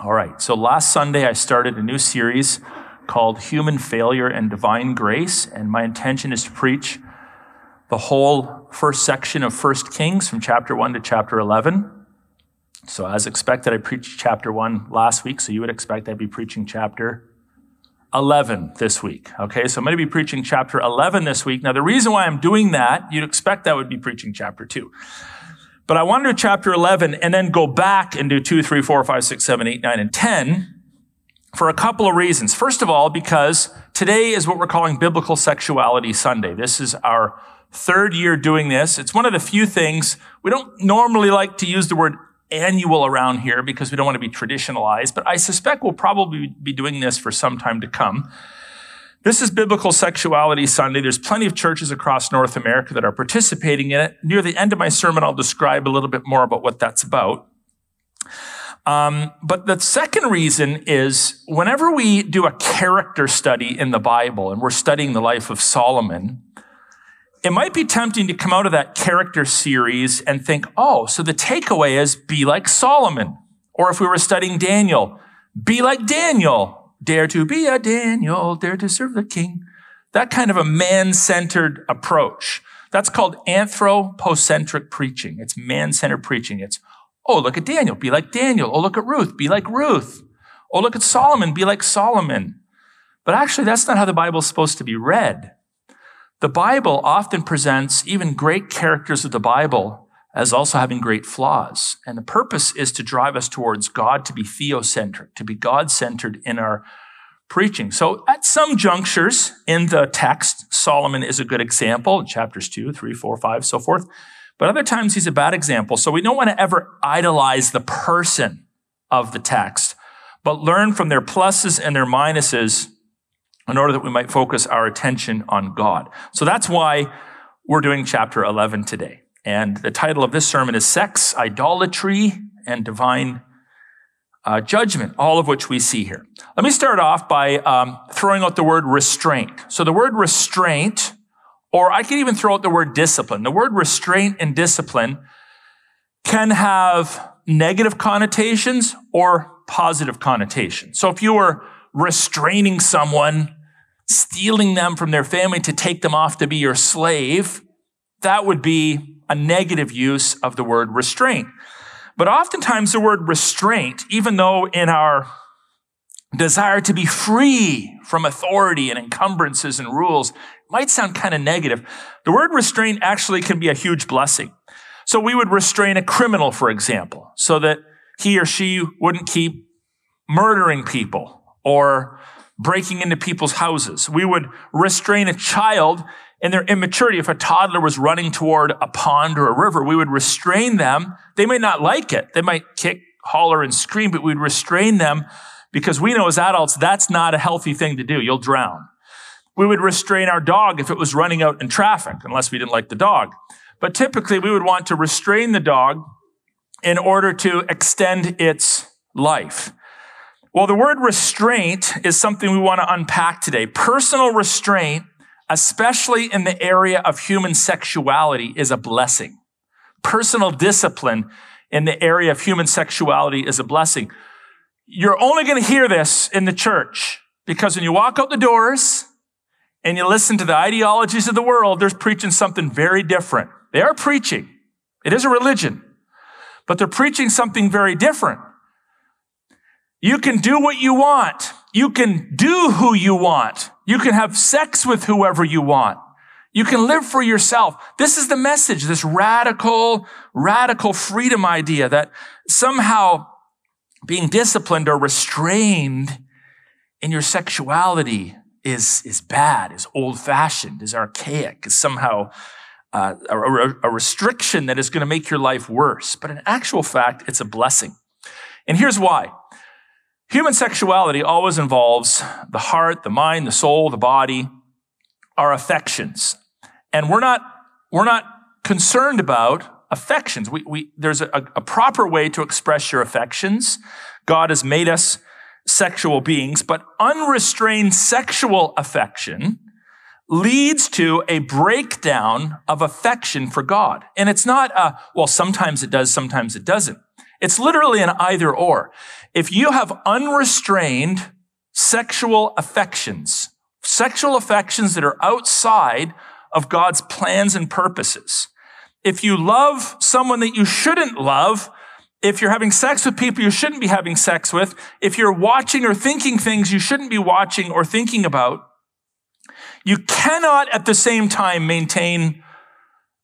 All right, so last Sunday I started a new series called Human Failure and Divine Grace, and my intention is to preach the whole first section of 1 Kings from chapter 1 to chapter 11. So, as expected, I preached chapter 1 last week, so you would expect I'd be preaching chapter 11 this week. Okay, so I'm going to be preaching chapter 11 this week. Now, the reason why I'm doing that, you'd expect I would be preaching chapter 2. But I want to do chapter 11 and then go back and do 2, 3, 4, 5, 6, 7, 8, 9, and 10 for a couple of reasons. First of all, because today is what we're calling Biblical Sexuality Sunday. This is our third year doing this. It's one of the few things we don't normally like to use the word annual around here because we don't want to be traditionalized, but I suspect we'll probably be doing this for some time to come. This is Biblical Sexuality Sunday. There's plenty of churches across North America that are participating in it. Near the end of my sermon, I'll describe a little bit more about what that's about. Um, but the second reason is whenever we do a character study in the Bible and we're studying the life of Solomon, it might be tempting to come out of that character series and think, oh, so the takeaway is be like Solomon. Or if we were studying Daniel, be like Daniel. Dare to be a Daniel, dare to serve the king. That kind of a man-centered approach. That's called anthropocentric preaching. It's man-centered preaching. It's, oh, look at Daniel, be like Daniel. Oh, look at Ruth, be like Ruth. Oh, look at Solomon, be like Solomon. But actually, that's not how the Bible is supposed to be read. The Bible often presents even great characters of the Bible as also having great flaws. And the purpose is to drive us towards God, to be theocentric, to be God centered in our preaching. So at some junctures in the text, Solomon is a good example, in chapters two, three, four, five, so forth. But other times he's a bad example. So we don't want to ever idolize the person of the text, but learn from their pluses and their minuses in order that we might focus our attention on God. So that's why we're doing chapter 11 today. And the title of this sermon is Sex, Idolatry, and Divine uh, Judgment, all of which we see here. Let me start off by um, throwing out the word restraint. So the word restraint, or I could even throw out the word discipline. The word restraint and discipline can have negative connotations or positive connotations. So if you were restraining someone, stealing them from their family to take them off to be your slave, that would be a negative use of the word restraint. But oftentimes the word restraint, even though in our desire to be free from authority and encumbrances and rules, might sound kind of negative. The word restraint actually can be a huge blessing. So we would restrain a criminal, for example, so that he or she wouldn't keep murdering people or breaking into people's houses. We would restrain a child in their immaturity, if a toddler was running toward a pond or a river, we would restrain them. They may not like it. They might kick, holler, and scream, but we'd restrain them because we know as adults that's not a healthy thing to do. You'll drown. We would restrain our dog if it was running out in traffic, unless we didn't like the dog. But typically we would want to restrain the dog in order to extend its life. Well, the word restraint is something we want to unpack today. Personal restraint especially in the area of human sexuality, is a blessing. Personal discipline in the area of human sexuality is a blessing. You're only going to hear this in the church because when you walk out the doors and you listen to the ideologies of the world, they're preaching something very different. They are preaching. It is a religion, but they're preaching something very different. You can do what you want. You can do who you want. You can have sex with whoever you want. You can live for yourself. This is the message, this radical, radical freedom idea that somehow being disciplined or restrained in your sexuality is, is bad, is old fashioned, is archaic, is somehow uh, a, a restriction that is going to make your life worse. But in actual fact, it's a blessing. And here's why. Human sexuality always involves the heart, the mind, the soul, the body, our affections. And we're not, we're not concerned about affections. We, we, there's a, a proper way to express your affections. God has made us sexual beings, but unrestrained sexual affection leads to a breakdown of affection for God. And it's not a, well, sometimes it does, sometimes it doesn't. It's literally an either or. If you have unrestrained sexual affections, sexual affections that are outside of God's plans and purposes, if you love someone that you shouldn't love, if you're having sex with people you shouldn't be having sex with, if you're watching or thinking things you shouldn't be watching or thinking about, you cannot at the same time maintain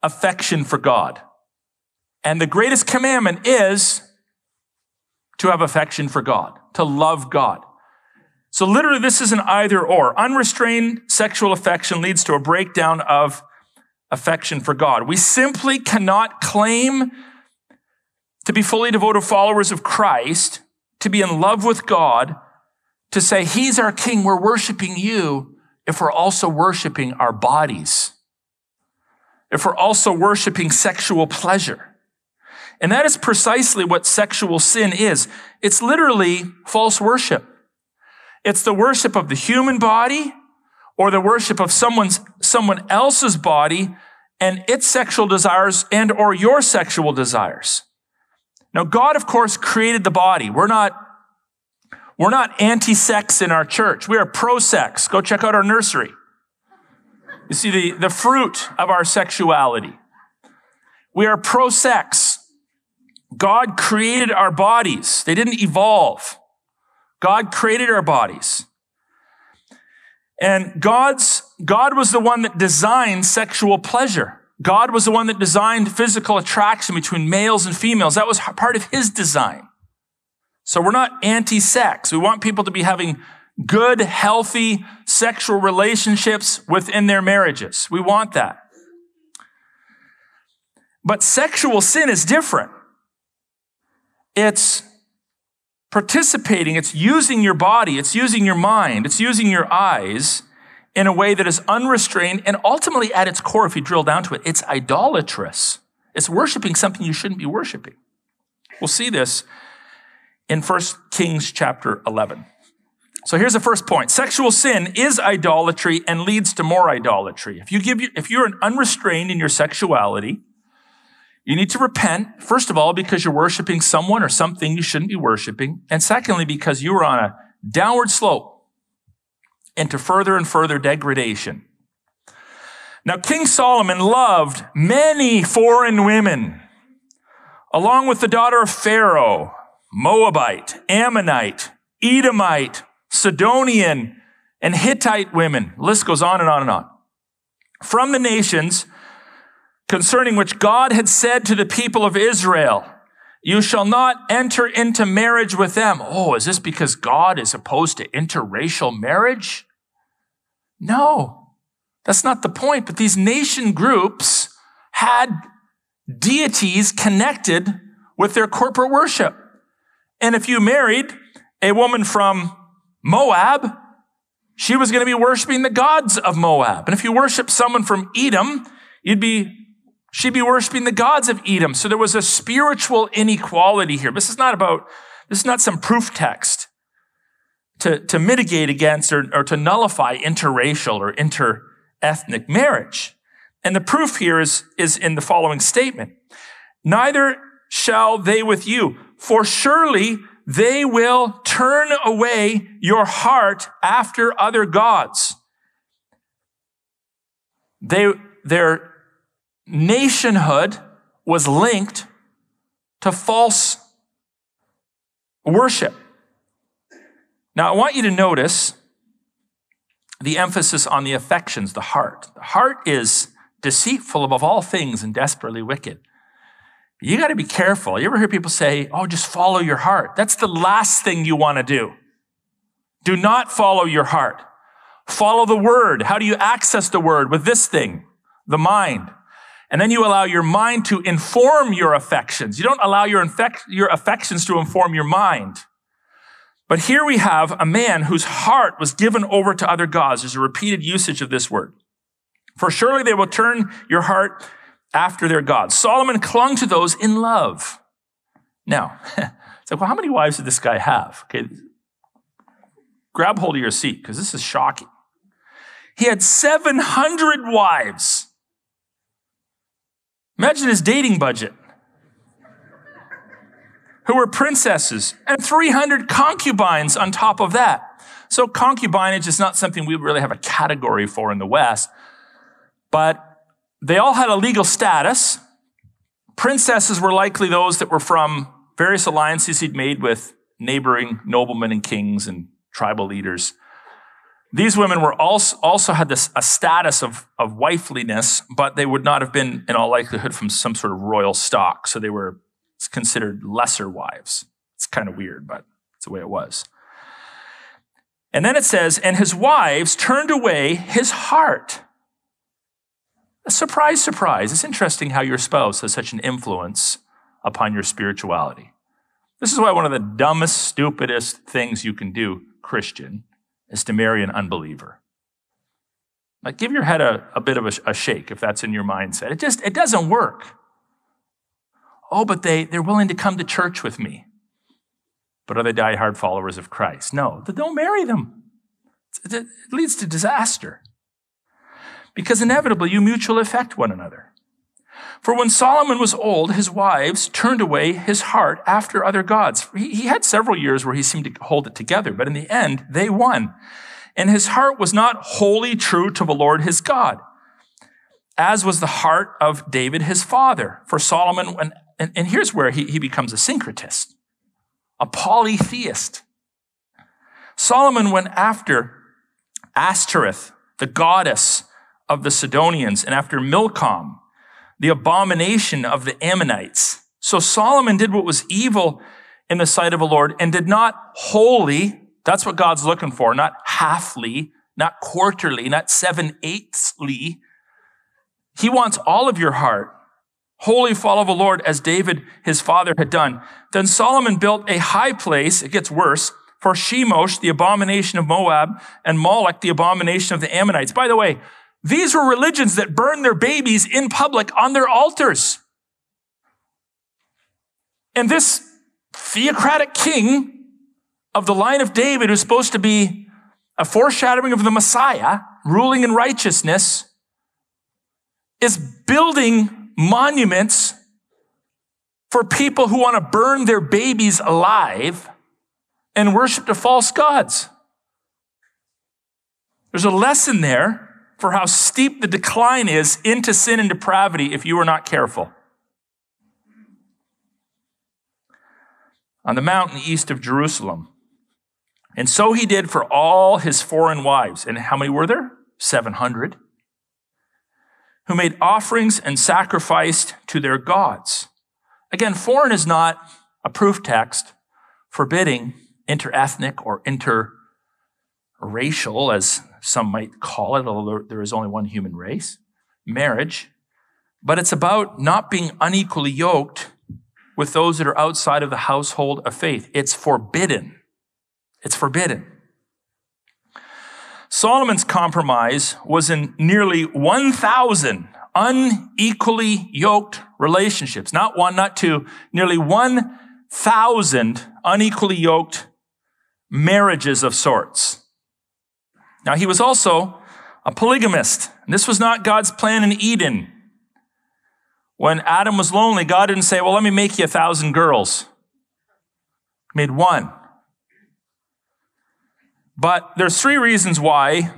affection for God. And the greatest commandment is to have affection for God, to love God. So literally, this is an either or. Unrestrained sexual affection leads to a breakdown of affection for God. We simply cannot claim to be fully devoted followers of Christ, to be in love with God, to say, He's our King, we're worshiping you, if we're also worshiping our bodies, if we're also worshiping sexual pleasure. And that is precisely what sexual sin is. It's literally false worship. It's the worship of the human body or the worship of someone's, someone else's body and its sexual desires and or your sexual desires. Now, God, of course, created the body. We're not, we're not anti-sex in our church. We are pro-sex. Go check out our nursery. You see the, the fruit of our sexuality. We are pro-sex. God created our bodies. They didn't evolve. God created our bodies. And God's, God was the one that designed sexual pleasure. God was the one that designed physical attraction between males and females. That was part of his design. So we're not anti-sex. We want people to be having good, healthy sexual relationships within their marriages. We want that. But sexual sin is different. It's participating, it's using your body, it's using your mind, it's using your eyes in a way that is unrestrained and ultimately at its core, if you drill down to it, it's idolatrous. It's worshiping something you shouldn't be worshiping. We'll see this in 1 Kings chapter 11. So here's the first point. Sexual sin is idolatry and leads to more idolatry. If you give, if you're unrestrained in your sexuality, you need to repent, first of all, because you're worshiping someone or something you shouldn't be worshiping. And secondly, because you are on a downward slope into further and further degradation. Now, King Solomon loved many foreign women, along with the daughter of Pharaoh, Moabite, Ammonite, Edomite, Sidonian, and Hittite women. The list goes on and on and on. From the nations concerning which God had said to the people of Israel, you shall not enter into marriage with them. Oh, is this because God is opposed to interracial marriage? No, that's not the point. But these nation groups had deities connected with their corporate worship. And if you married a woman from Moab, she was going to be worshiping the gods of Moab. And if you worship someone from Edom, you'd be She'd be worshiping the gods of Edom. So there was a spiritual inequality here. This is not about, this is not some proof text to, to mitigate against or, or to nullify interracial or interethnic marriage. And the proof here is, is in the following statement. Neither shall they with you, for surely they will turn away your heart after other gods. They, their nationhood was linked to false worship. Now, I want you to notice the emphasis on the affections, the heart. The heart is deceitful above all things and desperately wicked. You got to be careful. You ever hear people say, oh, just follow your heart? That's the last thing you want to do. Do not follow your heart. Follow the word. How do you access the word? With this thing, the mind. And then you allow your mind to inform your affections. You don't allow your, infec- your affections to inform your mind. But here we have a man whose heart was given over to other gods. There's a repeated usage of this word. For surely they will turn your heart after their gods. Solomon clung to those in love. Now, it's like, well, how many wives did this guy have? Okay, grab hold of your seat because this is shocking. He had 700 wives. Imagine his dating budget. who were princesses, and 300 concubines on top of that. So concubinage is not something we really have a category for in the West, but they all had a legal status. Princesses were likely those that were from various alliances he'd made with neighboring noblemen and kings and tribal leaders. These women were also, also had this, a status of, of wifeliness, but they would not have been, in all likelihood, from some sort of royal stock. So they were considered lesser wives. It's kind of weird, but it's the way it was. And then it says, and his wives turned away his heart. A surprise, surprise. It's interesting how your spouse has such an influence upon your spirituality. This is why one of the dumbest, stupidest things you can do, Christian, is to marry an unbeliever. Like, give your head a, a bit of a, a shake if that's in your mindset. It just, it doesn't work. Oh, but they, they're willing to come to church with me. But are they diehard followers of Christ? No, don't marry them. It leads to disaster. Because inevitably you mutually affect one another. For when Solomon was old, his wives turned away his heart after other gods. He, had several years where he seemed to hold it together, but in the end, they won. And his heart was not wholly true to the Lord his God, as was the heart of David his father. For Solomon, when, and, and here's where he, he becomes a syncretist, a polytheist. Solomon went after Ashtoreth, the goddess of the Sidonians, and after Milcom, the abomination of the Ammonites. So Solomon did what was evil in the sight of the Lord and did not wholly, that's what God's looking for, not halfly, not quarterly, not seven eighthsly. He wants all of your heart. Wholly follow the Lord as David, his father, had done. Then Solomon built a high place. It gets worse for Chemosh, the abomination of Moab, and Moloch, the abomination of the Ammonites. By the way, these were religions that burned their babies in public on their altars. And this theocratic king of the line of David, who's supposed to be a foreshadowing of the Messiah, ruling in righteousness, is building monuments for people who want to burn their babies alive and worship the false gods. There's a lesson there for how steep the decline is into sin and depravity if you are not careful. On the mountain east of Jerusalem. And so he did for all his foreign wives. And how many were there? 700. Who made offerings and sacrificed to their gods. Again, foreign is not a proof text forbidding interethnic or interracial, as some might call it, although there is only one human race, marriage. But it's about not being unequally yoked with those that are outside of the household of faith. It's forbidden. It's forbidden. Solomon's compromise was in nearly 1,000 unequally yoked relationships. Not one, not two, nearly 1,000 unequally yoked marriages of sorts. Now, he was also a polygamist. And this was not God's plan in Eden. When Adam was lonely, God didn't say, Well, let me make you a thousand girls. He made one. But there's three reasons why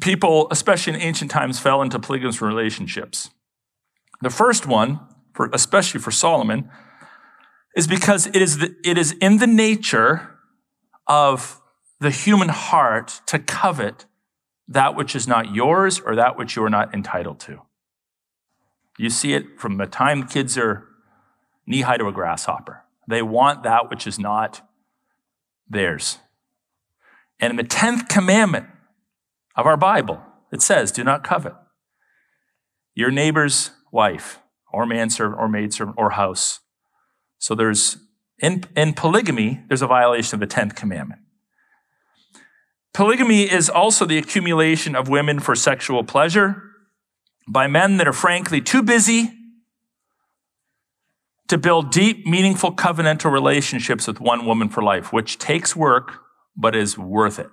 people, especially in ancient times, fell into polygamous relationships. The first one, for, especially for Solomon, is because it is, the, it is in the nature of the human heart to covet that which is not yours or that which you are not entitled to. You see it from the time kids are knee high to a grasshopper. They want that which is not theirs. And in the 10th commandment of our Bible, it says, Do not covet your neighbor's wife or manservant or maidservant or house. So there's, in, in polygamy, there's a violation of the 10th commandment. Polygamy is also the accumulation of women for sexual pleasure by men that are frankly too busy to build deep, meaningful covenantal relationships with one woman for life, which takes work, but is worth it.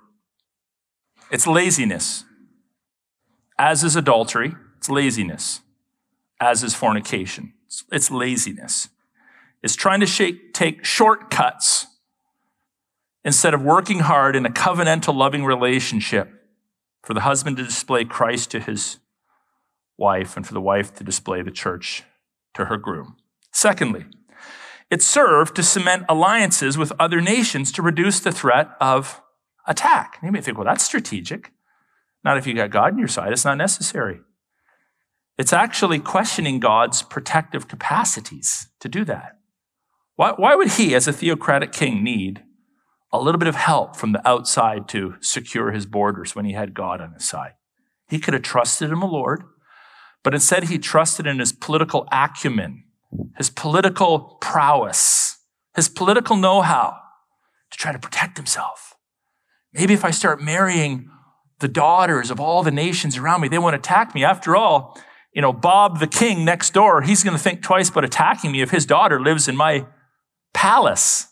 It's laziness. As is adultery, it's laziness. As is fornication, it's laziness. It's trying to shake, take shortcuts instead of working hard in a covenantal loving relationship for the husband to display Christ to his wife and for the wife to display the church to her groom. Secondly, it served to cement alliances with other nations to reduce the threat of attack. You may think, well, that's strategic. Not if you got God on your side, it's not necessary. It's actually questioning God's protective capacities to do that. Why, why would he, as a theocratic king, need a little bit of help from the outside to secure his borders when he had God on his side? He could have trusted in the Lord, but instead he trusted in his political acumen, his political prowess, his political know how to try to protect himself. Maybe if I start marrying the daughters of all the nations around me, they won't attack me. After all, you know, Bob the king next door, he's going to think twice about attacking me if his daughter lives in my palace.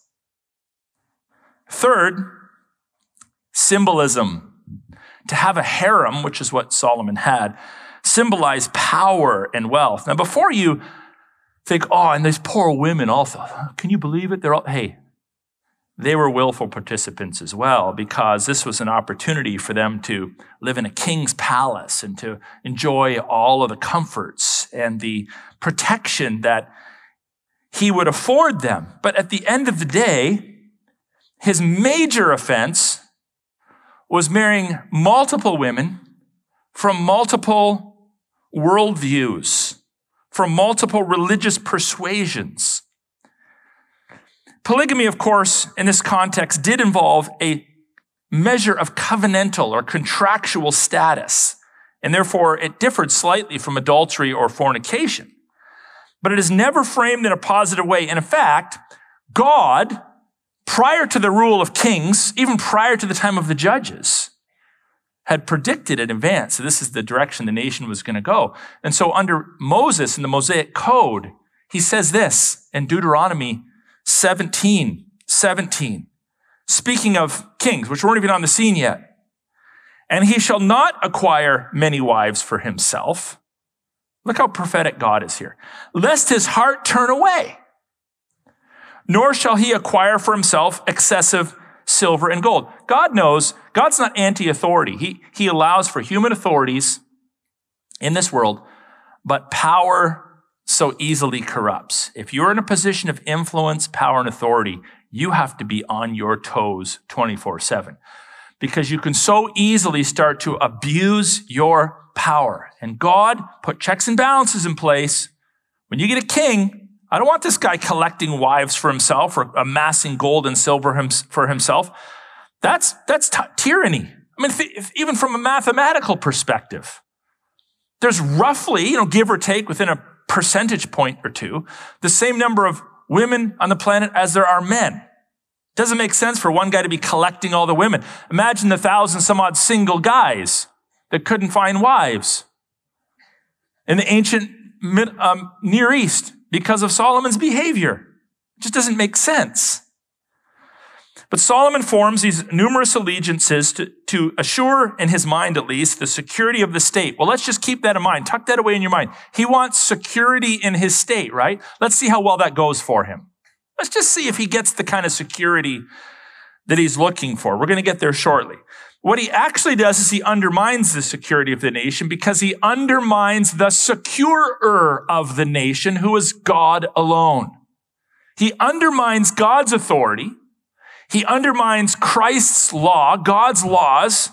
Third, symbolism. To have a harem, which is what Solomon had, symbolize power and wealth. Now, before you think, oh, and these poor women also, can you believe it? They're all, hey, they were willful participants as well because this was an opportunity for them to live in a king's palace and to enjoy all of the comforts and the protection that he would afford them. But at the end of the day, his major offense was marrying multiple women from multiple worldviews, from multiple religious persuasions. Polygamy, of course, in this context did involve a measure of covenantal or contractual status, and therefore it differed slightly from adultery or fornication. But it is never framed in a positive way. And in fact, God, prior to the rule of kings, even prior to the time of the judges, had predicted in advance that this is the direction the nation was going to go. And so under Moses in the Mosaic Code, he says this in Deuteronomy 17, 17. Speaking of kings, which weren't even on the scene yet. And he shall not acquire many wives for himself. Look how prophetic God is here. Lest his heart turn away. Nor shall he acquire for himself excessive silver and gold. God knows God's not anti-authority. He, he allows for human authorities in this world, but power so easily corrupts. If you're in a position of influence, power, and authority, you have to be on your toes 24 7 because you can so easily start to abuse your power. And God put checks and balances in place. When you get a king, I don't want this guy collecting wives for himself or amassing gold and silver for himself. That's, that's t- tyranny. I mean, if, if, even from a mathematical perspective, there's roughly, you know, give or take within a percentage point or two, the same number of women on the planet as there are men. Doesn't make sense for one guy to be collecting all the women. Imagine the thousand some odd single guys that couldn't find wives in the ancient um, Near East because of Solomon's behavior. It just doesn't make sense. But Solomon forms these numerous allegiances to, to assure, in his mind at least, the security of the state. Well, let's just keep that in mind. Tuck that away in your mind. He wants security in his state, right? Let's see how well that goes for him. Let's just see if he gets the kind of security that he's looking for. We're going to get there shortly. What he actually does is he undermines the security of the nation because he undermines the securer of the nation, who is God alone. He undermines God's authority he undermines Christ's law, God's laws,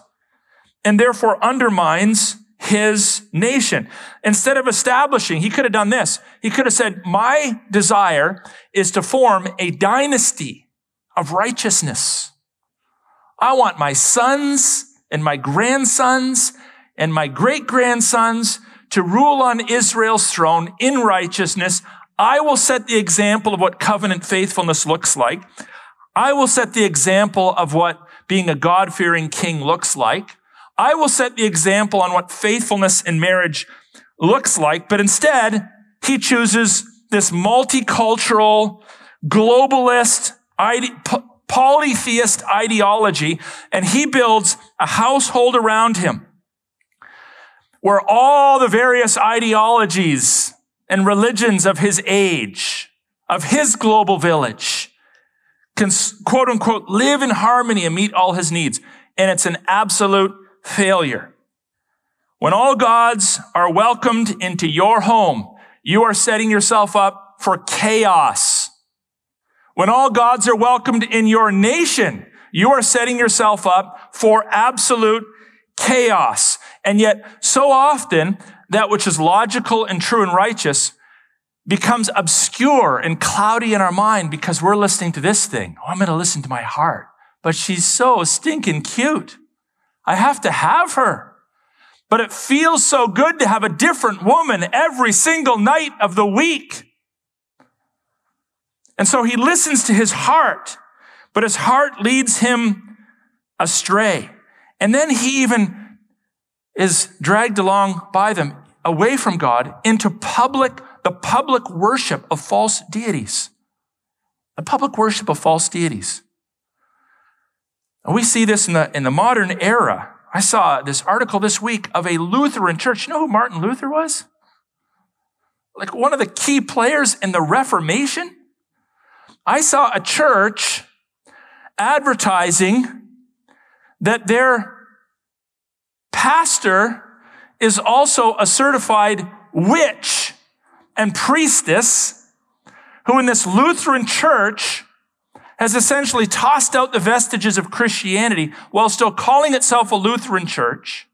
and therefore undermines his nation. Instead of establishing, he could have done this. He could have said, my desire is to form a dynasty of righteousness. I want my sons and my grandsons and my great grandsons to rule on Israel's throne in righteousness. I will set the example of what covenant faithfulness looks like. I will set the example of what being a God fearing king looks like. I will set the example on what faithfulness in marriage looks like. But instead, he chooses this multicultural, globalist, polytheist ideology, and he builds a household around him where all the various ideologies and religions of his age of his global village can quote unquote live in harmony and meet all his needs. And it's an absolute failure. When all gods are welcomed into your home, you are setting yourself up for chaos. When all gods are welcomed in your nation, you are setting yourself up for absolute chaos. And yet, so often, that which is logical and true and righteous becomes obscure and cloudy in our mind because we're listening to this thing. Oh, I'm going to listen to my heart. But she's so stinking cute. I have to have her. But it feels so good to have a different woman every single night of the week. And so he listens to his heart, but his heart leads him astray. And then he even is dragged along by them away from God into public the public worship of false deities. The public worship of false deities. And we see this in the, in the modern era. I saw this article this week of a Lutheran church. You know who Martin Luther was? Like one of the key players in the Reformation. I saw a church advertising that their pastor is also a certified witch and priestess who in this Lutheran church has essentially tossed out the vestiges of Christianity while still calling itself a Lutheran church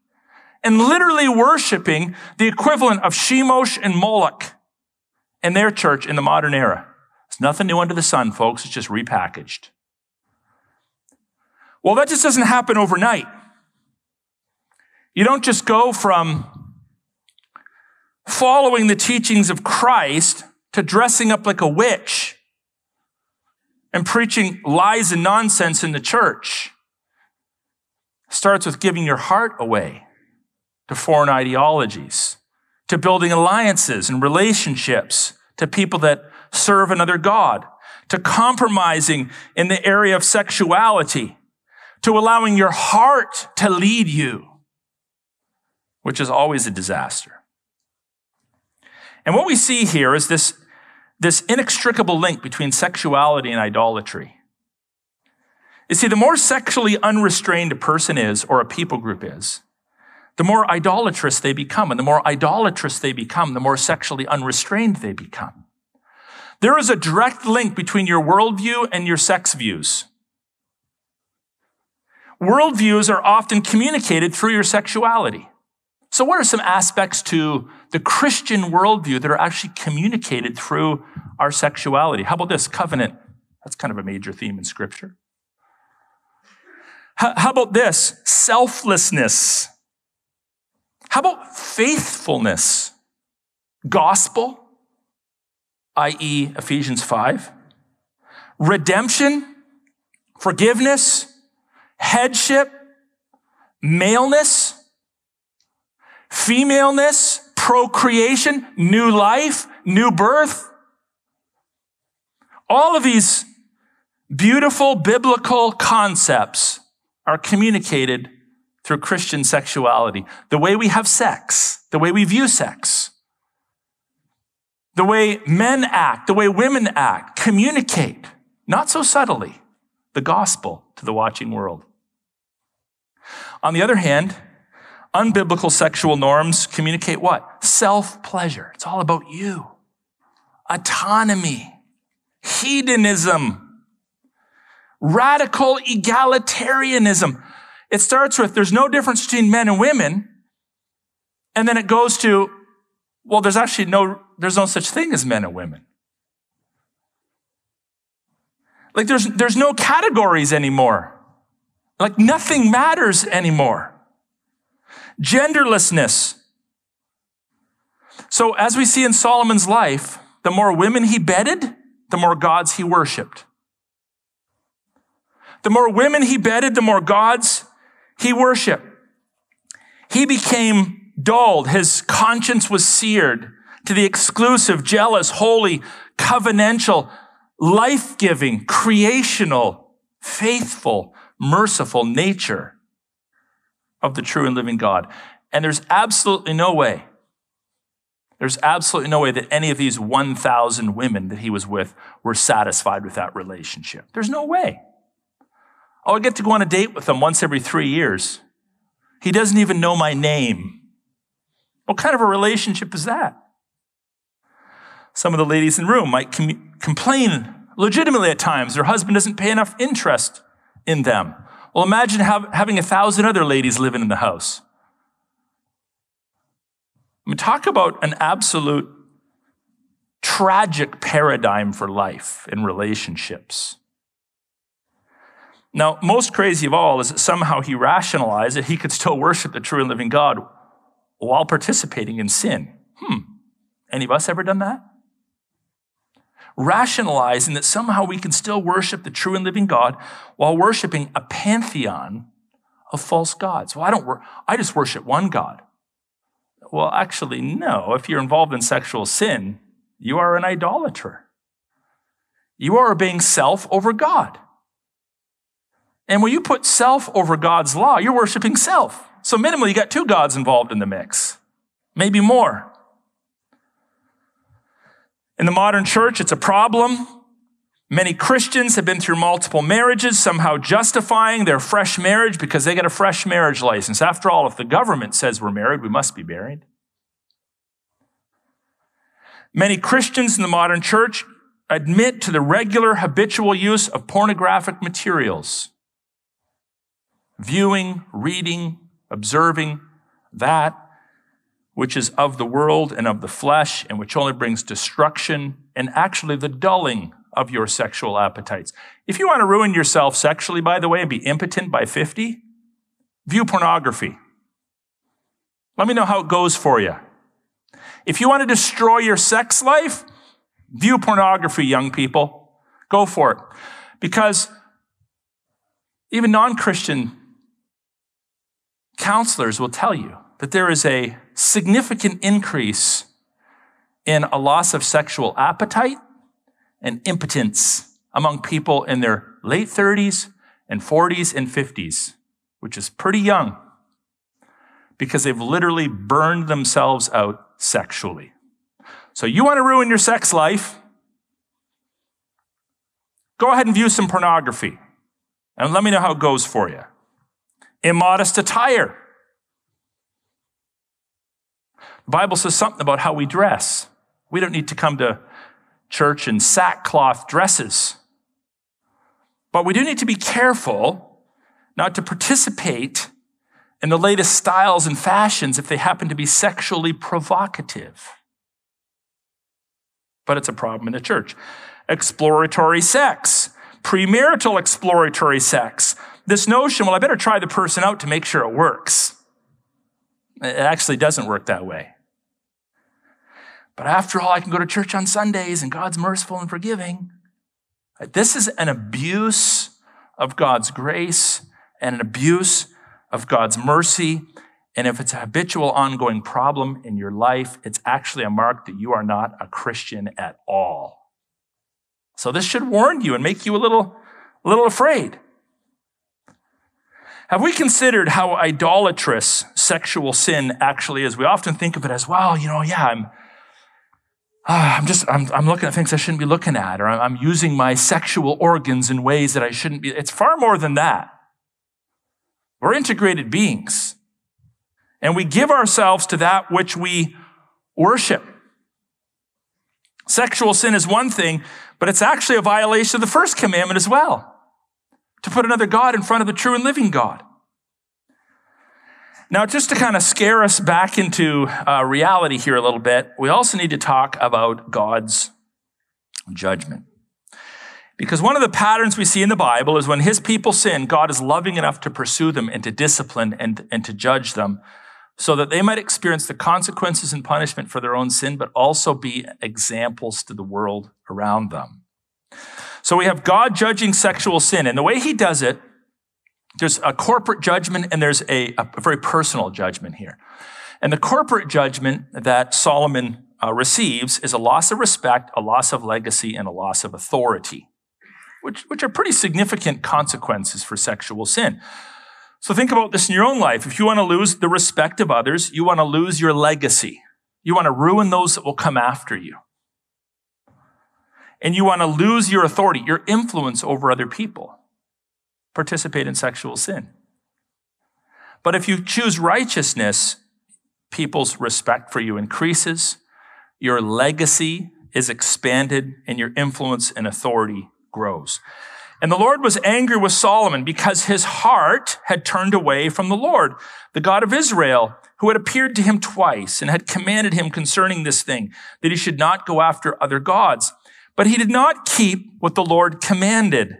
and literally worshiping the equivalent of Shemosh and Moloch in their church in the modern era. It's nothing new under the sun, folks. It's just repackaged. Well, that just doesn't happen overnight. You don't just go from following the teachings of Christ to dressing up like a witch and preaching lies and nonsense in the church. Starts with giving your heart away to foreign ideologies, to building alliances and relationships to people that serve another God, to compromising in the area of sexuality, to allowing your heart to lead you, which is always a disaster. And what we see here is this, this inextricable link between sexuality and idolatry. You see, the more sexually unrestrained a person is or a people group is, the more idolatrous they become. And the more idolatrous they become, the more sexually unrestrained they become. There is a direct link between your worldview and your sex views. Worldviews are often communicated through your sexuality. So, what are some aspects to the Christian worldview that are actually communicated through our sexuality? How about this? Covenant. That's kind of a major theme in Scripture. How about this? Selflessness. How about faithfulness? Gospel, i.e., Ephesians 5. Redemption, forgiveness, headship, maleness femaleness, procreation, new life, new birth. All of these beautiful biblical concepts are communicated through Christian sexuality. The way we have sex, the way we view sex, the way men act, the way women act, communicate, not so subtly, the gospel to the watching world. On the other hand, Unbiblical sexual norms communicate what? Self pleasure. It's all about you. Autonomy, hedonism, radical egalitarianism. It starts with there's no difference between men and women. And then it goes to, well, there's actually no, there's no such thing as men and women. Like there's, there's no categories anymore. Like nothing matters anymore genderlessness. So, as we see in Solomon's life, the more women he bedded, the more gods he worshiped. The more women he bedded, the more gods he worshiped. He became dulled. His conscience was seared to the exclusive, jealous, holy, covenantal, life giving, creational, faithful, merciful nature of the true and living God. And there's absolutely no way There's absolutely no way that any of these 1,000 women that he was with were satisfied with that relationship. There's no way. Oh, I get to go on a date with him once every three years. He doesn't even know my name. What kind of a relationship is that? Some of the ladies in the room might com- complain legitimately at times their husband doesn't pay enough interest in them. Well, imagine have, having a thousand other ladies living in the house. I mean, talk about an absolute tragic paradigm for life in relationships. Now, most crazy of all is that somehow he rationalized that he could still worship the true and living God while participating in sin. Hmm. Any of us ever done that? Rationalizing that somehow we can still worship the true and living God while worshiping a pantheon of false gods. Well, I don't wor- I just worship one God. Well, actually, no. If you're involved in sexual sin, you are an idolater. You are obeying self over God. And when you put self over God's law, you're worshiping self. So minimally, you got two gods involved in the mix, maybe more. In the modern church, it's a problem. Many Christians have been through multiple marriages, somehow justifying their fresh marriage because they get a fresh marriage license. After all, if the government says we're married, we must be married. Many Christians in the modern church admit to the regular habitual use of pornographic materials. Viewing, reading, observing that which is of the world and of the flesh and which only brings destruction and actually the dulling of your sexual appetites. If you want to ruin yourself sexually, by the way, and be impotent by 50, view pornography. Let me know how it goes for you. If you want to destroy your sex life, view pornography, young people. Go for it. Because even non Christian counselors will tell you that there is a significant increase in a loss of sexual appetite and impotence among people in their late 30s and 40s and 50s, which is pretty young because they've literally burned themselves out sexually. So you want to ruin your sex life? Go ahead and view some pornography and let me know how it goes for you. Immodest attire. The Bible says something about how we dress. We don't need to come to church in sackcloth dresses. But we do need to be careful not to participate in the latest styles and fashions if they happen to be sexually provocative. But it's a problem in the church. Exploratory sex, premarital exploratory sex. This notion, well, I better try the person out to make sure it works. It actually doesn't work that way. But after all, I can go to church on Sundays and God's merciful and forgiving. This is an abuse of God's grace and an abuse of God's mercy. And if it's a habitual, ongoing problem in your life, it's actually a mark that you are not a Christian at all. So this should warn you and make you a little, a little afraid. Have we considered how idolatrous sexual sin actually is? We often think of it as, well, you know, yeah, I'm, ah, I'm just, I'm, I'm looking at things I shouldn't be looking at, or I'm using my sexual organs in ways that I shouldn't be. It's far more than that. We're integrated beings. And we give ourselves to that which we worship. Sexual sin is one thing, but it's actually a violation of the first commandment as well. To put another God in front of the true and living God. Now, just to kind of scare us back into uh, reality here a little bit, we also need to talk about God's judgment. Because one of the patterns we see in the Bible is when his people sin, God is loving enough to pursue them and to discipline and, and to judge them so that they might experience the consequences and punishment for their own sin, but also be examples to the world around them. So we have God judging sexual sin. And the way he does it there's a corporate judgment and there's a, a very personal judgment here. And the corporate judgment that Solomon uh, receives is a loss of respect, a loss of legacy, and a loss of authority, which, which are pretty significant consequences for sexual sin. So think about this in your own life. If you want to lose the respect of others, you want to lose your legacy. You want to ruin those that will come after you. And you want to lose your authority, your influence over other people. Participate in sexual sin. But if you choose righteousness, people's respect for you increases, your legacy is expanded, and your influence and authority grows. And the Lord was angry with Solomon because his heart had turned away from the Lord, the God of Israel, who had appeared to him twice and had commanded him concerning this thing, that he should not go after other gods. But he did not keep what the Lord commanded.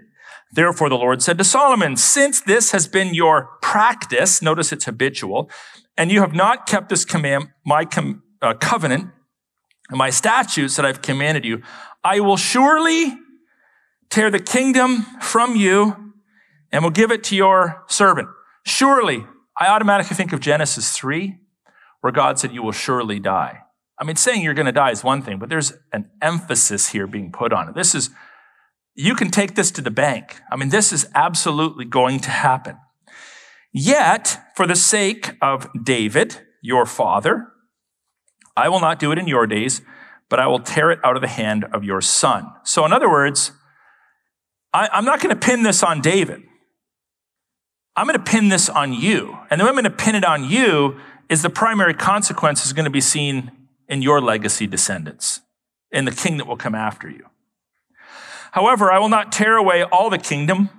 Therefore, the Lord said to Solomon, since this has been your practice, notice it's habitual, and you have not kept this command, my com- uh, covenant, and my statutes that I've commanded you, I will surely tear the kingdom from you and will give it to your servant. Surely, I automatically think of Genesis 3, where God said, You will surely die. I mean, saying you're going to die is one thing, but there's an emphasis here being put on it. This is, you can take this to the bank. I mean, this is absolutely going to happen. Yet, for the sake of David, your father, I will not do it in your days, but I will tear it out of the hand of your son. So, in other words, I, am not going to pin this on David. I'm going to pin this on you. And the way I'm going to pin it on you is the primary consequence is going to be seen in your legacy descendants, in the king that will come after you. However, I will not tear away all the kingdom.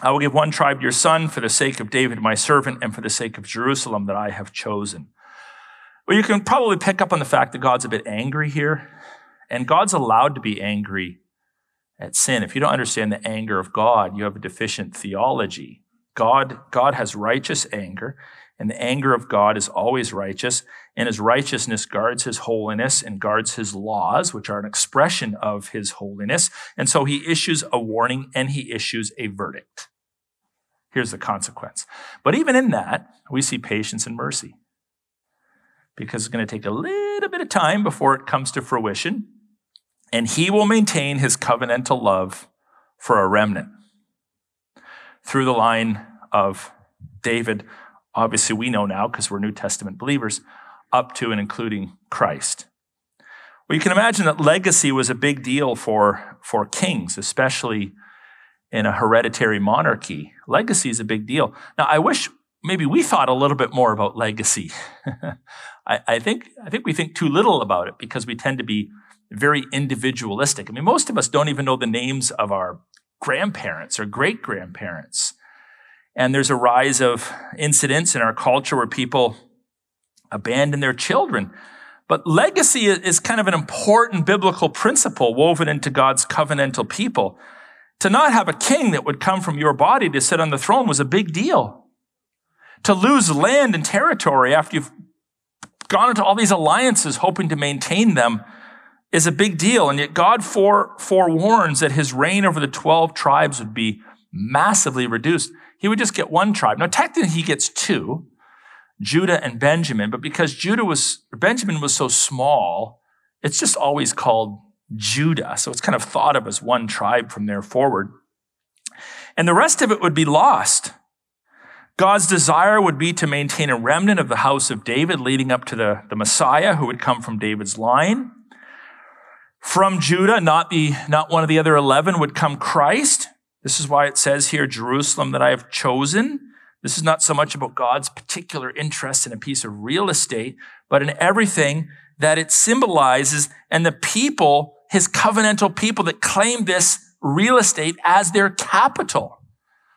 I will give one tribe to your son for the sake of David, my servant, and for the sake of Jerusalem that I have chosen. Well, you can probably pick up on the fact that God's a bit angry here, and God's allowed to be angry at sin. If you don't understand the anger of God, you have a deficient theology. God, God has righteous anger, and the anger of God is always righteous, and his righteousness guards his holiness and guards his laws, which are an expression of his holiness. And so he issues a warning and he issues a verdict. Here's the consequence. But even in that, we see patience and mercy. Because it's going to take a little bit of time before it comes to fruition and he will maintain his covenantal love for a remnant through the line of David. Obviously, we know now because we're New Testament believers, up to and including Christ. Well, you can imagine that legacy was a big deal for, for kings, especially in a hereditary monarchy. Legacy is a big deal. Now, I wish maybe we thought a little bit more about legacy. I, I, think, I think we think too little about it because we tend to be very individualistic. I mean, most of us don't even know the names of our grandparents or great grandparents. And there's a rise of incidents in our culture where people abandon their children. But legacy is kind of an important biblical principle woven into God's covenantal people. To not have a king that would come from your body to sit on the throne was a big deal. To lose land and territory after you've gone into all these alliances hoping to maintain them is a big deal. And yet God fore, forewarns that his reign over the 12 tribes would be massively reduced. He would just get one tribe. Now, technically, he gets two, Judah and Benjamin, but because Judah was, Benjamin was so small, it's just always called Judah. So it's kind of thought of as one tribe from there forward. And the rest of it would be lost. God's desire would be to maintain a remnant of the house of David leading up to the, the Messiah who would come from David's line. From Judah, not the, not one of the other 11 would come Christ. This is why it says here, Jerusalem that I have chosen. This is not so much about God's particular interest in a piece of real estate, but in everything that it symbolizes and the people, his covenantal people that claim this real estate as their capital.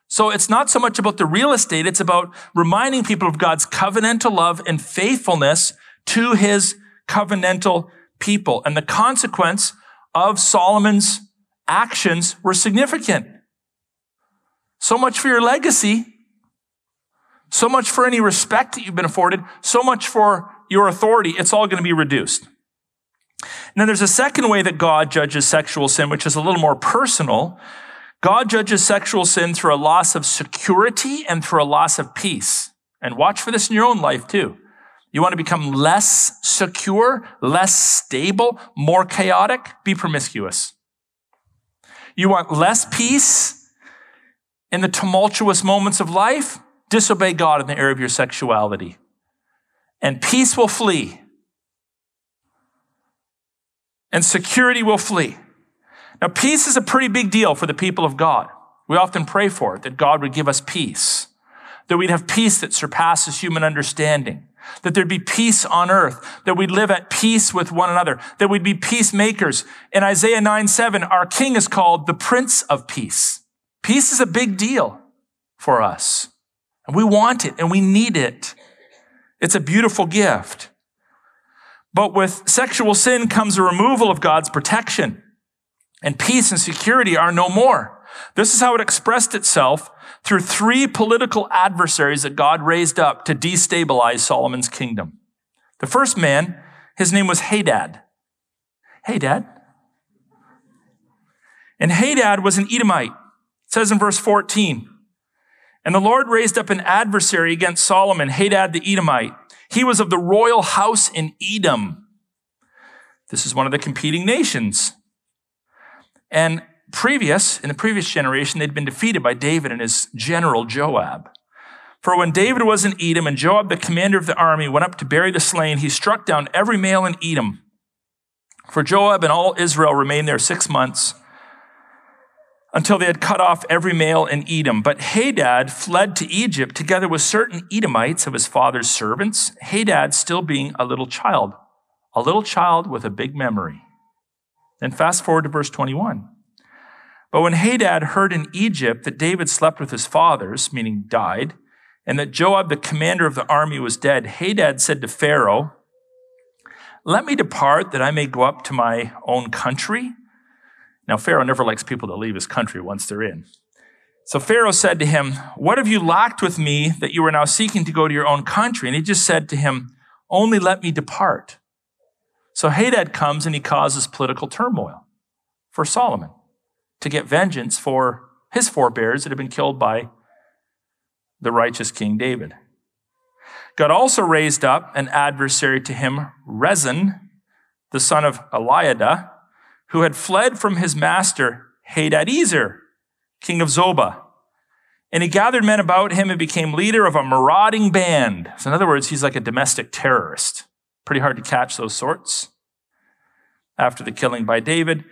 So it's not so much about the real estate. It's about reminding people of God's covenantal love and faithfulness to his covenantal people. And the consequence of Solomon's actions were significant. So much for your legacy. So much for any respect that you've been afforded. So much for your authority. It's all going to be reduced. Now, there's a second way that God judges sexual sin, which is a little more personal. God judges sexual sin through a loss of security and through a loss of peace. And watch for this in your own life too. You want to become less secure, less stable, more chaotic? Be promiscuous. You want less peace in the tumultuous moments of life? Disobey God in the area of your sexuality. And peace will flee. and security will flee. Now, peace is a pretty big deal for the people of God. We often pray for it, that God would give us peace, that we'd have peace that surpasses human understanding, that there'd be peace on earth, that we'd live at peace with one another, that we'd be peacemakers. In Isaiah 9, 7, our king is called the Prince of Peace. Peace is a big deal for us. And we want it and we need it. It's a beautiful gift. But with sexual sin comes a removal of God's protection. And peace and security are no more. This is how it expressed itself through three political adversaries that God raised up to destabilize Solomon's kingdom. The first man, his name was Hadad. Hadad. And Hadad was an Edomite. It says in verse 14, and the Lord raised up an adversary against Solomon, Hadad the Edomite. He was of the royal house in Edom. This is one of the competing nations. And previous, in the previous generation, they'd been defeated by David and his general Joab. For when David was in Edom and Joab, the commander of the army, went up to bury the slain, he struck down every male in Edom. For Joab and all Israel remained there six months until they had cut off every male in Edom. But Hadad fled to Egypt together with certain Edomites of his father's servants, Hadad still being a little child, a little child with a big memory. Then fast forward to verse 21. But when Hadad heard in Egypt that David slept with his fathers, meaning died, and that Joab, the commander of the army, was dead, Hadad said to Pharaoh, Let me depart that I may go up to my own country. Now, Pharaoh never likes people to leave his country once they're in. So Pharaoh said to him, What have you lacked with me that you are now seeking to go to your own country? And he just said to him, Only let me depart. So Hadad comes and he causes political turmoil for Solomon to get vengeance for his forebears that had been killed by the righteous King David. God also raised up an adversary to him, Rezin, the son of Eliada, who had fled from his master, Hadadezer, king of Zobah. And he gathered men about him and became leader of a marauding band. So, in other words, he's like a domestic terrorist. Pretty hard to catch those sorts after the killing by David.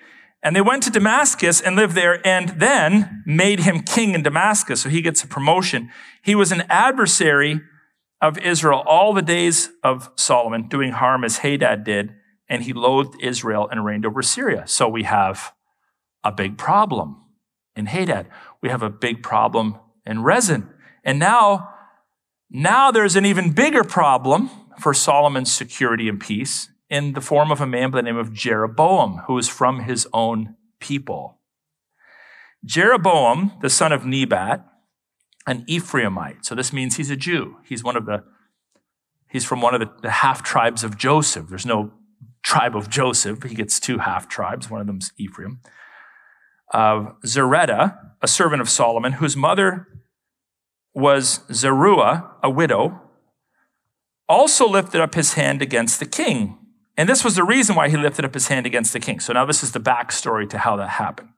And they went to Damascus and lived there and then made him king in Damascus. So he gets a promotion. He was an adversary of Israel all the days of Solomon, doing harm as Hadad did. And he loathed Israel and reigned over Syria. So we have a big problem in Hadad. We have a big problem in Rezin. And now, now there's an even bigger problem for Solomon's security and peace in the form of a man by the name of Jeroboam, who is from his own people. Jeroboam, the son of Nebat, an Ephraimite. So this means he's a Jew. He's one of the, he's from one of the, the half tribes of Joseph. There's no tribe of Joseph. He gets two half tribes. One of them's Ephraim. Of a servant of Solomon, whose mother was Zeruah, a widow, also lifted up his hand against the king and this was the reason why he lifted up his hand against the king. So now this is the backstory to how that happened.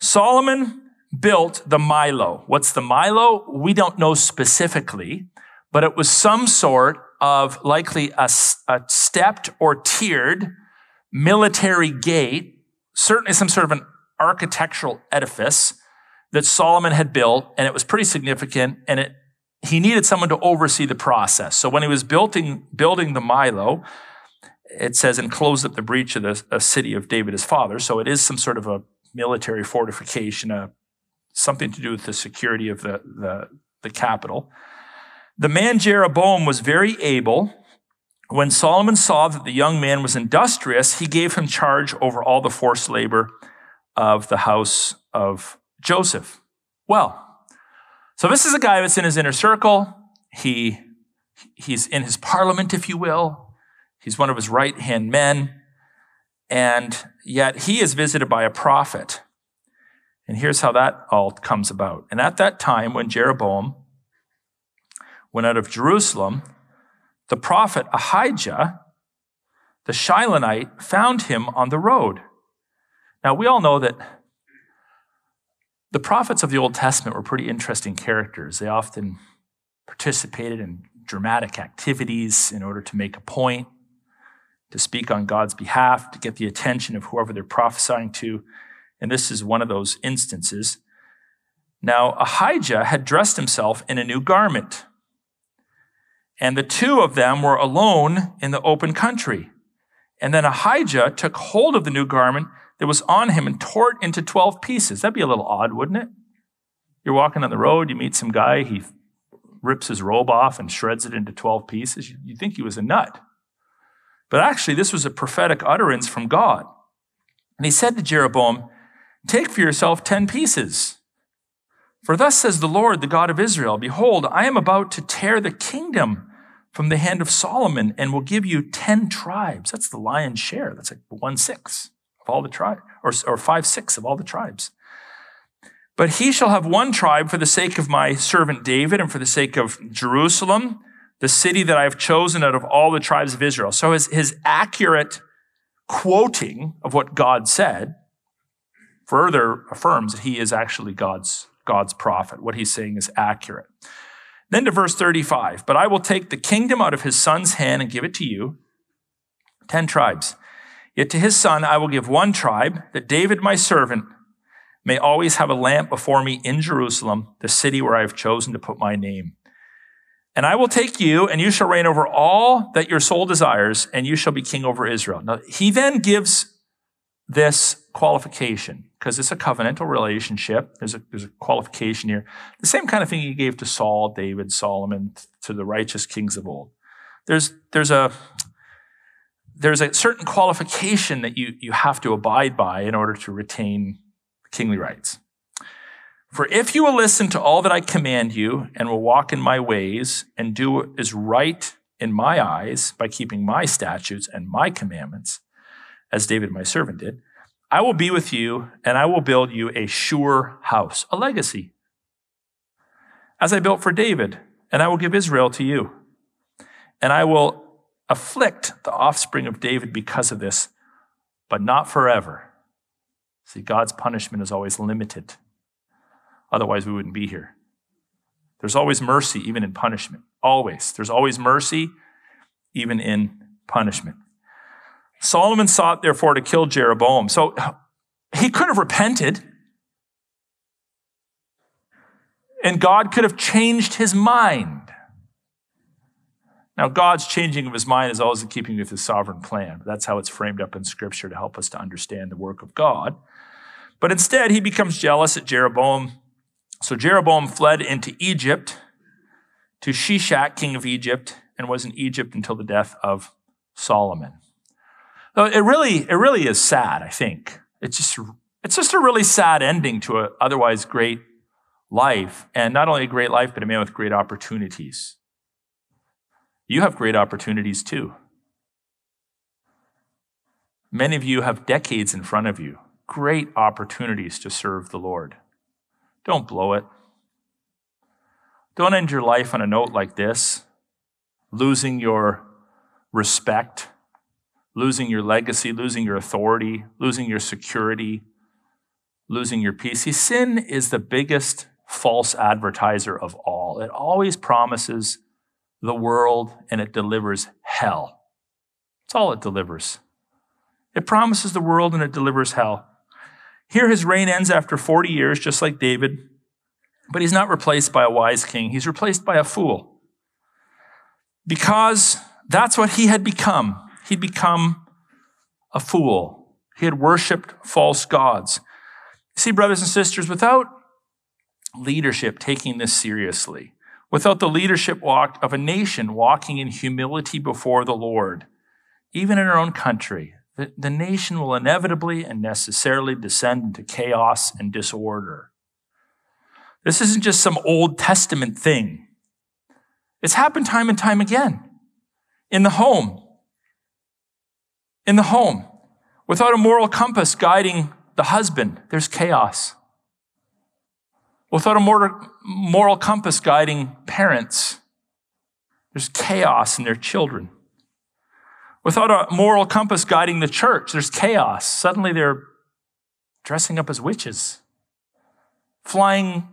Solomon built the Millo. What's the Millo? We don't know specifically, but it was some sort of likely a, a stepped or tiered military gate, certainly some sort of an architectural edifice that Solomon had built, and it was pretty significant, and it he needed someone to oversee the process. So when he was building, building the Millo, it says, and closed up the breach of the city of David his father. So it is some sort of a military fortification, uh, something to do with the security of the, the, the capital. The man Jeroboam was very able. When Solomon saw that the young man was industrious, he gave him charge over all the forced labor of the house of Joseph. Well, so this is a guy that's in his inner circle. He, he's in his parliament, if you will. He's one of his right hand men. And yet he is visited by a prophet. And here's how that all comes about. And at that time, when Jeroboam went out of Jerusalem, the prophet Ahijah, the Shilonite, found him on the road. Now, we all know that the prophets of the Old Testament were pretty interesting characters. They often participated in dramatic activities in order to make a point to speak on God's behalf, to get the attention of whoever they're prophesying to. And this is one of those instances. Now, Ahijah had dressed himself in a new garment, and the two of them were alone in the open country. And then Ahijah took hold of the new garment that was on him and tore it into 12 pieces. That'd be a little odd, wouldn't it? You're walking on the road, you meet some guy, he rips his robe off and shreds it into 12 pieces. You'd think he was a nut. But actually, this was a prophetic utterance from God. And he said to Jeroboam, Take for yourself 10 pieces. For thus says the Lord, the God of Israel Behold, I am about to tear the kingdom from the hand of Solomon and will give you 10 tribes. That's the lion's share. That's like one sixth of all the tribes, or, or five sixths of all the tribes. But he shall have one tribe for the sake of my servant David and for the sake of Jerusalem, the city that I have chosen out of all the tribes of Israel. So his, his accurate quoting of what God said further affirms that he is actually God's, God's prophet. What he's saying is accurate. Then to verse 35, but I will take the kingdom out of his son's hand and give it to you. Ten tribes. Yet to his son I will give one tribe, that David my servant may always have a lamp before me in Jerusalem, the city where I have chosen to put my name. And I will take you, and you shall reign over all that your soul desires, and you shall be king over Israel. Now, he then gives this qualification, because it's a covenantal relationship. There's a, there's a qualification here. The same kind of thing he gave to Saul, David, Solomon, to the righteous kings of old. There's, there's a, there's a certain qualification that you, you have to abide by in order to retain kingly rights. For if you will listen to all that I command you and will walk in my ways and do what is right in my eyes by keeping my statutes and my commandments, as David my servant did, I will be with you and I will build you a sure house, a legacy, as I built for David, and I will give Israel to you. And I will afflict the offspring of David because of this, but not forever. See, God's punishment is always limited. Otherwise, we wouldn't be here. There's always mercy, even in punishment. Always. There's always mercy, even in punishment. Solomon sought, therefore, to kill Jeroboam. So he could have repented, and God could have changed his mind. Now, God's changing of his mind is always in keeping with his sovereign plan. That's how it's framed up in Scripture to help us to understand the work of God. But instead, he becomes jealous at Jeroboam so Jeroboam fled into Egypt to Shishak, king of Egypt, and was in Egypt until the death of Solomon. So it really, it really is sad, I think. It's just, it's just a really sad ending to an otherwise great life. And not only a great life, but a man with great opportunities. You have great opportunities too. Many of you have decades in front of you, great opportunities to serve the Lord. Don't blow it. Don't end your life on a note like this, losing your respect, losing your legacy, losing your authority, losing your security, losing your peace. See, sin is the biggest false advertiser of all. It always promises the world and it delivers hell. That's all it delivers. It promises the world and it delivers hell. Here, his reign ends after 40 years, just like David, but he's not replaced by a wise king. He's replaced by a fool. Because that's what he had become. He'd become a fool. He had worshiped false gods. See, brothers and sisters, without leadership taking this seriously, without the leadership walk of a nation walking in humility before the Lord, even in our own country, the, the nation will inevitably and necessarily descend into chaos and disorder. This isn't just some Old Testament thing. It's happened time and time again. In the home. In the home. Without a moral compass guiding the husband, there's chaos. Without a moral compass guiding parents, there's chaos in their children. Without a moral compass guiding the church, there's chaos. Suddenly they're dressing up as witches, flying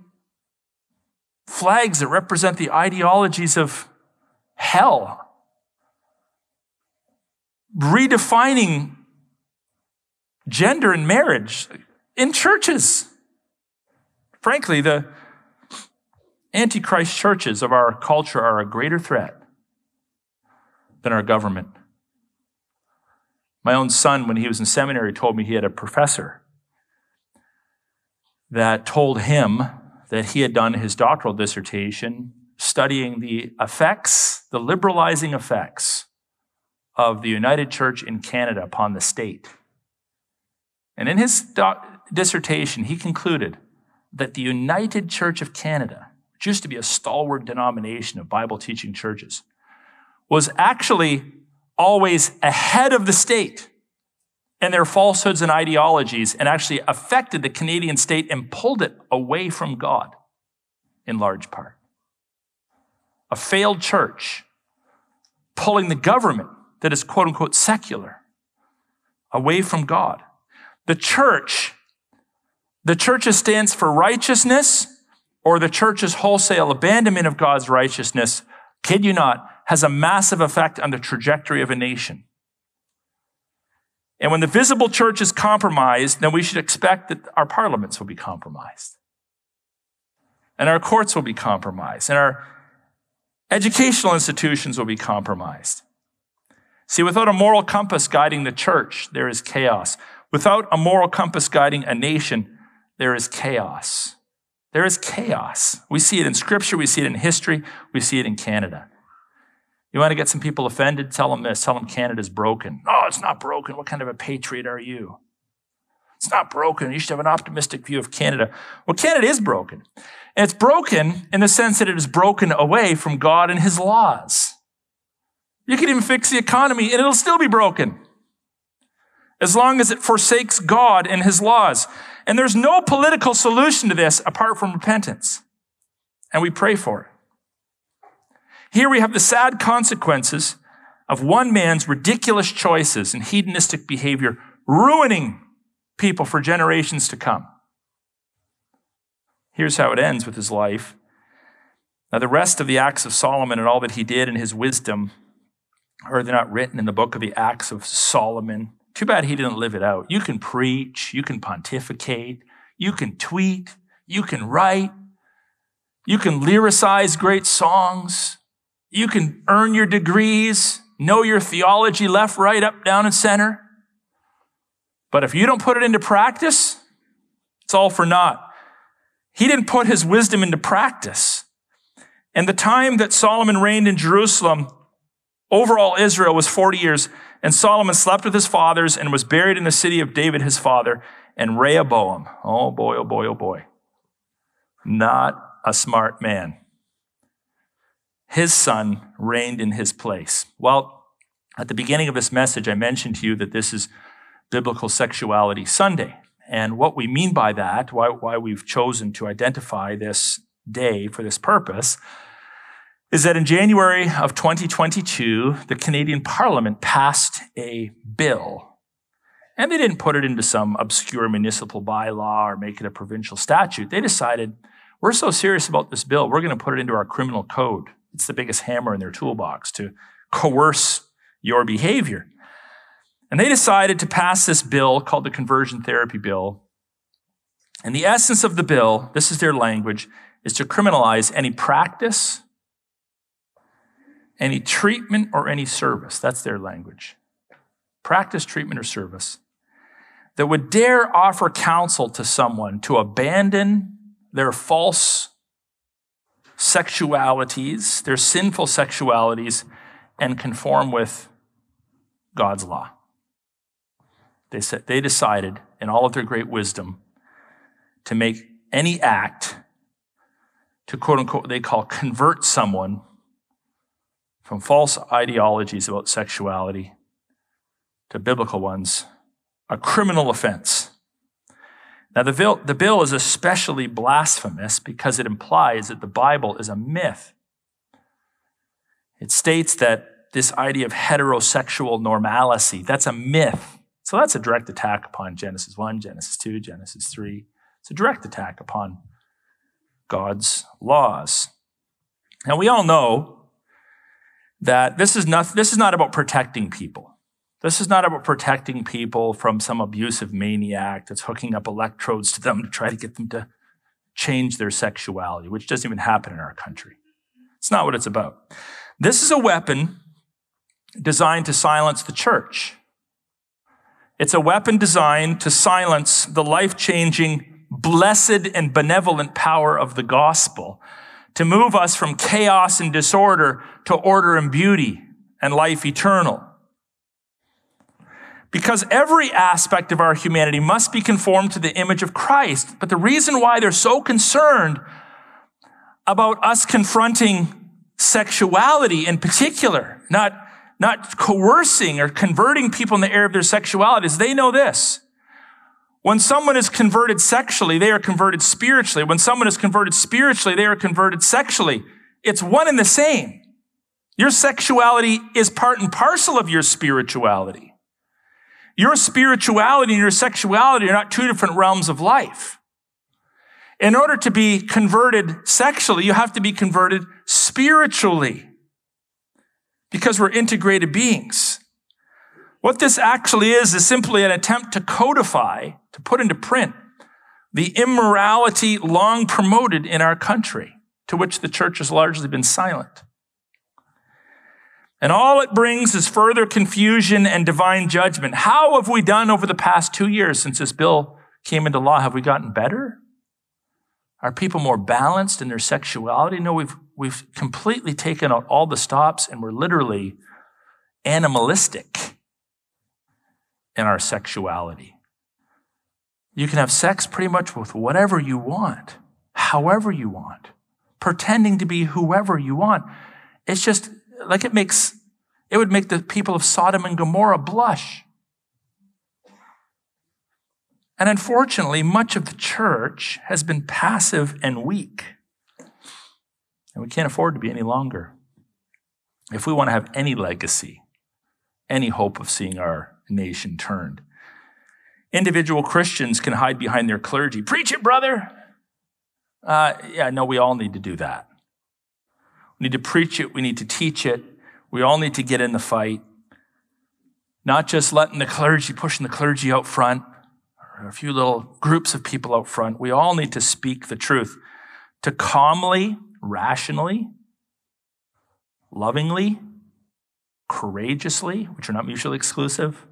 flags that represent the ideologies of hell. Redefining gender and marriage in churches. Frankly, the antichrist churches of our culture are a greater threat than our government. My own son, when he was in seminary, told me he had a professor that told him that he had done his doctoral dissertation studying the effects, the liberalizing effects of the United Church in Canada upon the state. And in his dissertation, he concluded that the United Church of Canada, which used to be a stalwart denomination of Bible teaching churches, was actually always ahead of the state and their falsehoods and ideologies and actually affected the Canadian state and pulled it away from God in large part. A failed church pulling the government that is quote unquote secular away from God. The church, the church stands for righteousness or the church's wholesale abandonment of God's righteousness, kid you not, has a massive effect on the trajectory of a nation. And when the visible church is compromised, then we should expect that our parliaments will be compromised. And our courts will be compromised. And our educational institutions will be compromised. See, without a moral compass guiding the church, there is chaos. Without a moral compass guiding a nation, there is chaos. There is chaos. We see it in scripture, we see it in history, we see it in Canada. You want to get some people offended? Tell them this. Tell them Canada's broken. No, it's not broken. What kind of a patriot are you? It's not broken. You should have an optimistic view of Canada. Well, Canada is broken. And it's broken in the sense that it is broken away from God and his laws. You can even fix the economy and it'll still be broken. As long as it forsakes God and his laws. And there's no political solution to this apart from repentance. And we pray for it. Here we have the sad consequences of one man's ridiculous choices and hedonistic behavior ruining people for generations to come. Here's how it ends with his life. Now, the rest of the acts of Solomon and all that he did in his wisdom, are they're not written in the book of the Acts of Solomon? Too bad he didn't live it out. You can preach, you can pontificate, you can tweet, you can write, you can lyricize great songs, you can earn your degrees, know your theology left, right, up, down, and center. But if you don't put it into practice, it's all for naught. He didn't put his wisdom into practice. And the time that Solomon reigned in Jerusalem, overall Israel was 40 years, and Solomon slept with his fathers and was buried in the city of David, his father, and Rehoboam. Oh boy, oh boy, oh boy. Not a smart man his son reigned in his place. Well, at the beginning of this message, I mentioned to you that this is Biblical Sexuality Sunday. And what we mean by that, why, why we've chosen to identify this day for this purpose, is that in January of 2022, the Canadian Parliament passed a bill. And they didn't put it into some obscure municipal bylaw or make it a provincial statute. They decided, we're so serious about this bill, we're going to put it into our criminal code. It's the biggest hammer in their toolbox to coerce your behavior. And they decided to pass this bill called the Conversion Therapy Bill. And the essence of the bill, this is their language, is to criminalize any practice, any treatment, or any service. That's their language. Practice, treatment, or service that would dare offer counsel to someone to abandon their false sexualities, their sinful sexualities, and conform with God's law. They, said, they decided, in all of their great wisdom, to make any act to quote unquote, they call convert someone from false ideologies about sexuality to biblical ones, a criminal offense. Now, the bill, the bill is especially blasphemous because it implies that the Bible is a myth. It states that this idea of heterosexual normalcy, that's a myth. So that's a direct attack upon Genesis 1, Genesis 2, Genesis 3. It's a direct attack upon God's laws. Now, we all know that this is not, this is not about protecting people. This is not about protecting people from some abusive maniac that's hooking up electrodes to them to try to get them to change their sexuality, which doesn't even happen in our country. It's not what it's about. This is a weapon designed to silence the church. It's a weapon designed to silence the life changing, blessed, and benevolent power of the gospel, to move us from chaos and disorder to order and beauty and life eternal. Because every aspect of our humanity must be conformed to the image of Christ. But the reason why they're so concerned about us confronting sexuality in particular, not, not coercing or converting people in the area of their sexuality, is they know this. When someone is converted sexually, they are converted spiritually. When someone is converted spiritually, they are converted sexually. It's one and the same. Your sexuality is part and parcel of your spirituality. Your spirituality and your sexuality are not two different realms of life. In order to be converted sexually, you have to be converted spiritually because we're integrated beings. What this actually is, is simply an attempt to codify, to put into print, the immorality long promoted in our country, to which the church has largely been silent. And all it brings is further confusion and divine judgment. How have we done over the past two years since this bill came into law? Have we gotten better? Are people more balanced in their sexuality? No, we've, we've completely taken out all the stops and we're literally animalistic in our sexuality. You can have sex pretty much with whatever you want, however you want, pretending to be whoever you want. It's just like it makes, it would make the people of Sodom and Gomorrah blush. And unfortunately, much of the church has been passive and weak. And we can't afford to be any longer. If we want to have any legacy, any hope of seeing our nation turned. Individual Christians can hide behind their clergy. Preach it, brother. Uh, yeah, no, we all need to do that. We need to preach it. We need to teach it. We all need to get in the fight. Not just letting the clergy, pushing the clergy out front, or a few little groups of people out front. We all need to speak the truth. To calmly, rationally, lovingly, courageously, which are not mutually exclusive,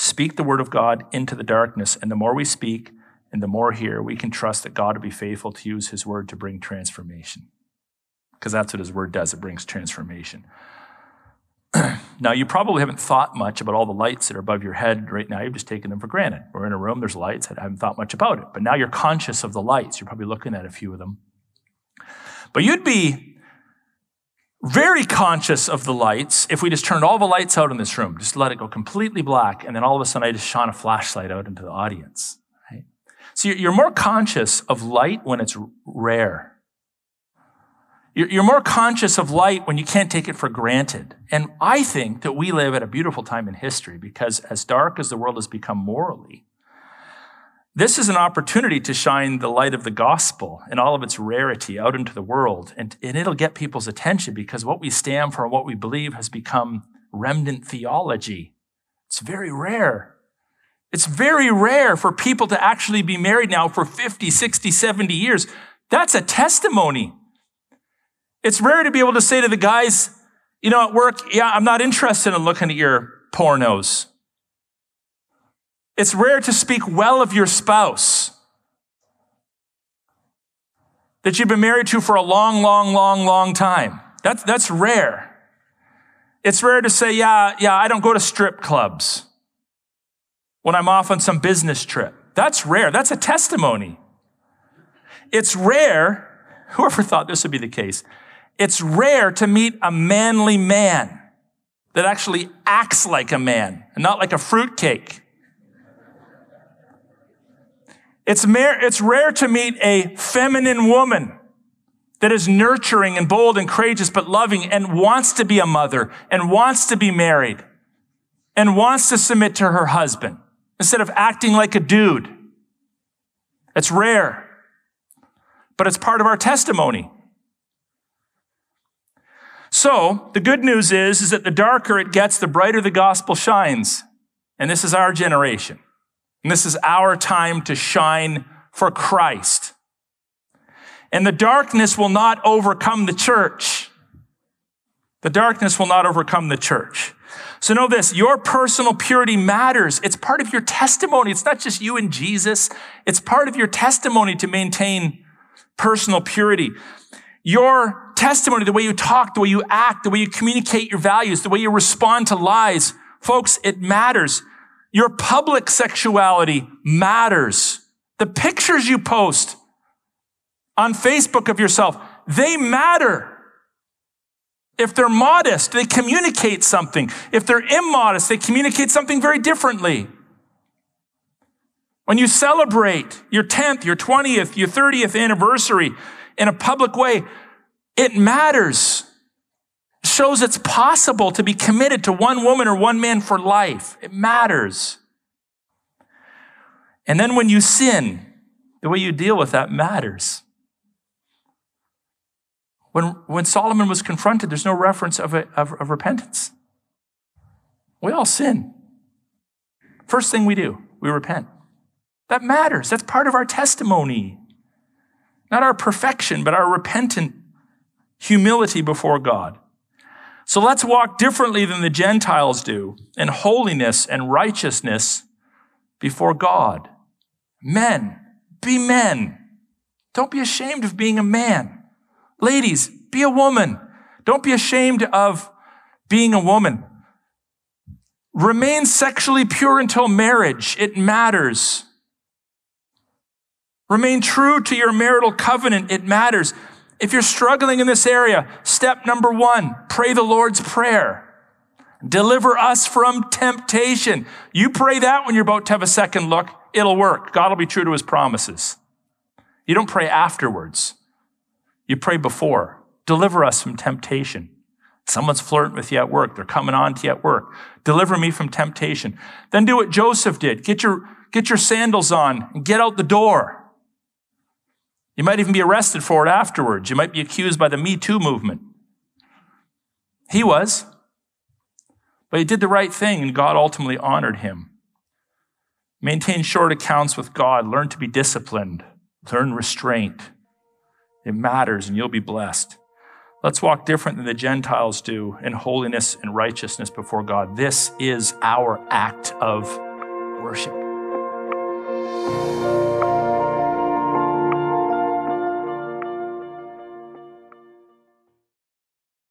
speak the word of God into the darkness. And the more we speak and the more here, we can trust that God will be faithful to use his word to bring transformation because that's what his word does it brings transformation. now, you probably haven't thought much about all the lights that are above your head right now. You've just taken them for granted. We're in a room, there's lights. I haven't thought much about it. But now you're conscious of the lights. You're probably looking at a few of them. But you'd be very conscious of the lights if we just turned all the lights out in this room, just let it go completely black, and then all of a sudden I just shone a flashlight out into the audience. Right? So you're more conscious of light when it's rare. You're more conscious of light when you can't take it for granted. And I think that we live at a beautiful time in history because as dark as the world has become morally, this is an opportunity to shine the light of the gospel in all of its rarity out into the world. And, and it'll get people's attention because what we stand for and what we believe has become remnant theology. It's very rare. It's very rare for people to actually be married now for 50, 60, 70 years. That's a testimony. It's rare to be able to say to the guys, you know, at work, yeah, I'm not interested in looking at your pornos. It's rare to speak well of your spouse that you've been married to for a long, long, long, long time. That's, that's rare. It's rare to say, yeah, yeah, I don't go to strip clubs when I'm off on some business trip. That's rare. That's a testimony. It's rare, whoever thought this would be the case, it's rare to meet a manly man that actually acts like a man and not like a fruitcake. It's, mer- it's rare to meet a feminine woman that is nurturing and bold and courageous, but loving and wants to be a mother and wants to be married and wants to submit to her husband instead of acting like a dude. It's rare, but it's part of our testimony. So the good news is, is that the darker it gets, the brighter the gospel shines. And this is our generation. And this is our time to shine for Christ. And the darkness will not overcome the church. The darkness will not overcome the church. So know this, your personal purity matters. It's part of your testimony. It's not just you and Jesus. It's part of your testimony to maintain personal purity. Your testimony, the way you talk, the way you act, the way you communicate your values, the way you respond to lies, folks, it matters. Your public sexuality matters. The pictures you post on Facebook of yourself, they matter. If they're modest, they communicate something. If they're immodest, they communicate something very differently. When you celebrate your 10th, your 20th, your 30th anniversary in a public way, it matters. Shows it's possible to be committed to one woman or one man for life. It matters. And then when you sin, the way you deal with that matters. When, when Solomon was confronted, there's no reference of, a, of, of repentance. We all sin. First thing we do, we repent. That matters. That's part of our testimony. Not our perfection, but our repentant humility before God. So let's walk differently than the Gentiles do in holiness and righteousness before God. Men, be men. Don't be ashamed of being a man. Ladies, be a woman. Don't be ashamed of being a woman. Remain sexually pure until marriage. It matters. Remain true to your marital covenant. It matters. If you're struggling in this area, step number one, pray the Lord's Prayer. Deliver us from temptation. You pray that when you're about to have a second look, it'll work. God will be true to his promises. You don't pray afterwards. You pray before. Deliver us from temptation. Someone's flirting with you at work. They're coming on to you at work. Deliver me from temptation. Then do what Joseph did. Get your, get your sandals on and get out the door. You might even be arrested for it afterwards. You might be accused by the Me Too movement. He was. But he did the right thing, and God ultimately honored him. Maintain short accounts with God. Learn to be disciplined. Learn restraint. It matters, and you'll be blessed. Let's walk different than the Gentiles do in holiness and righteousness before God. This is our act of worship.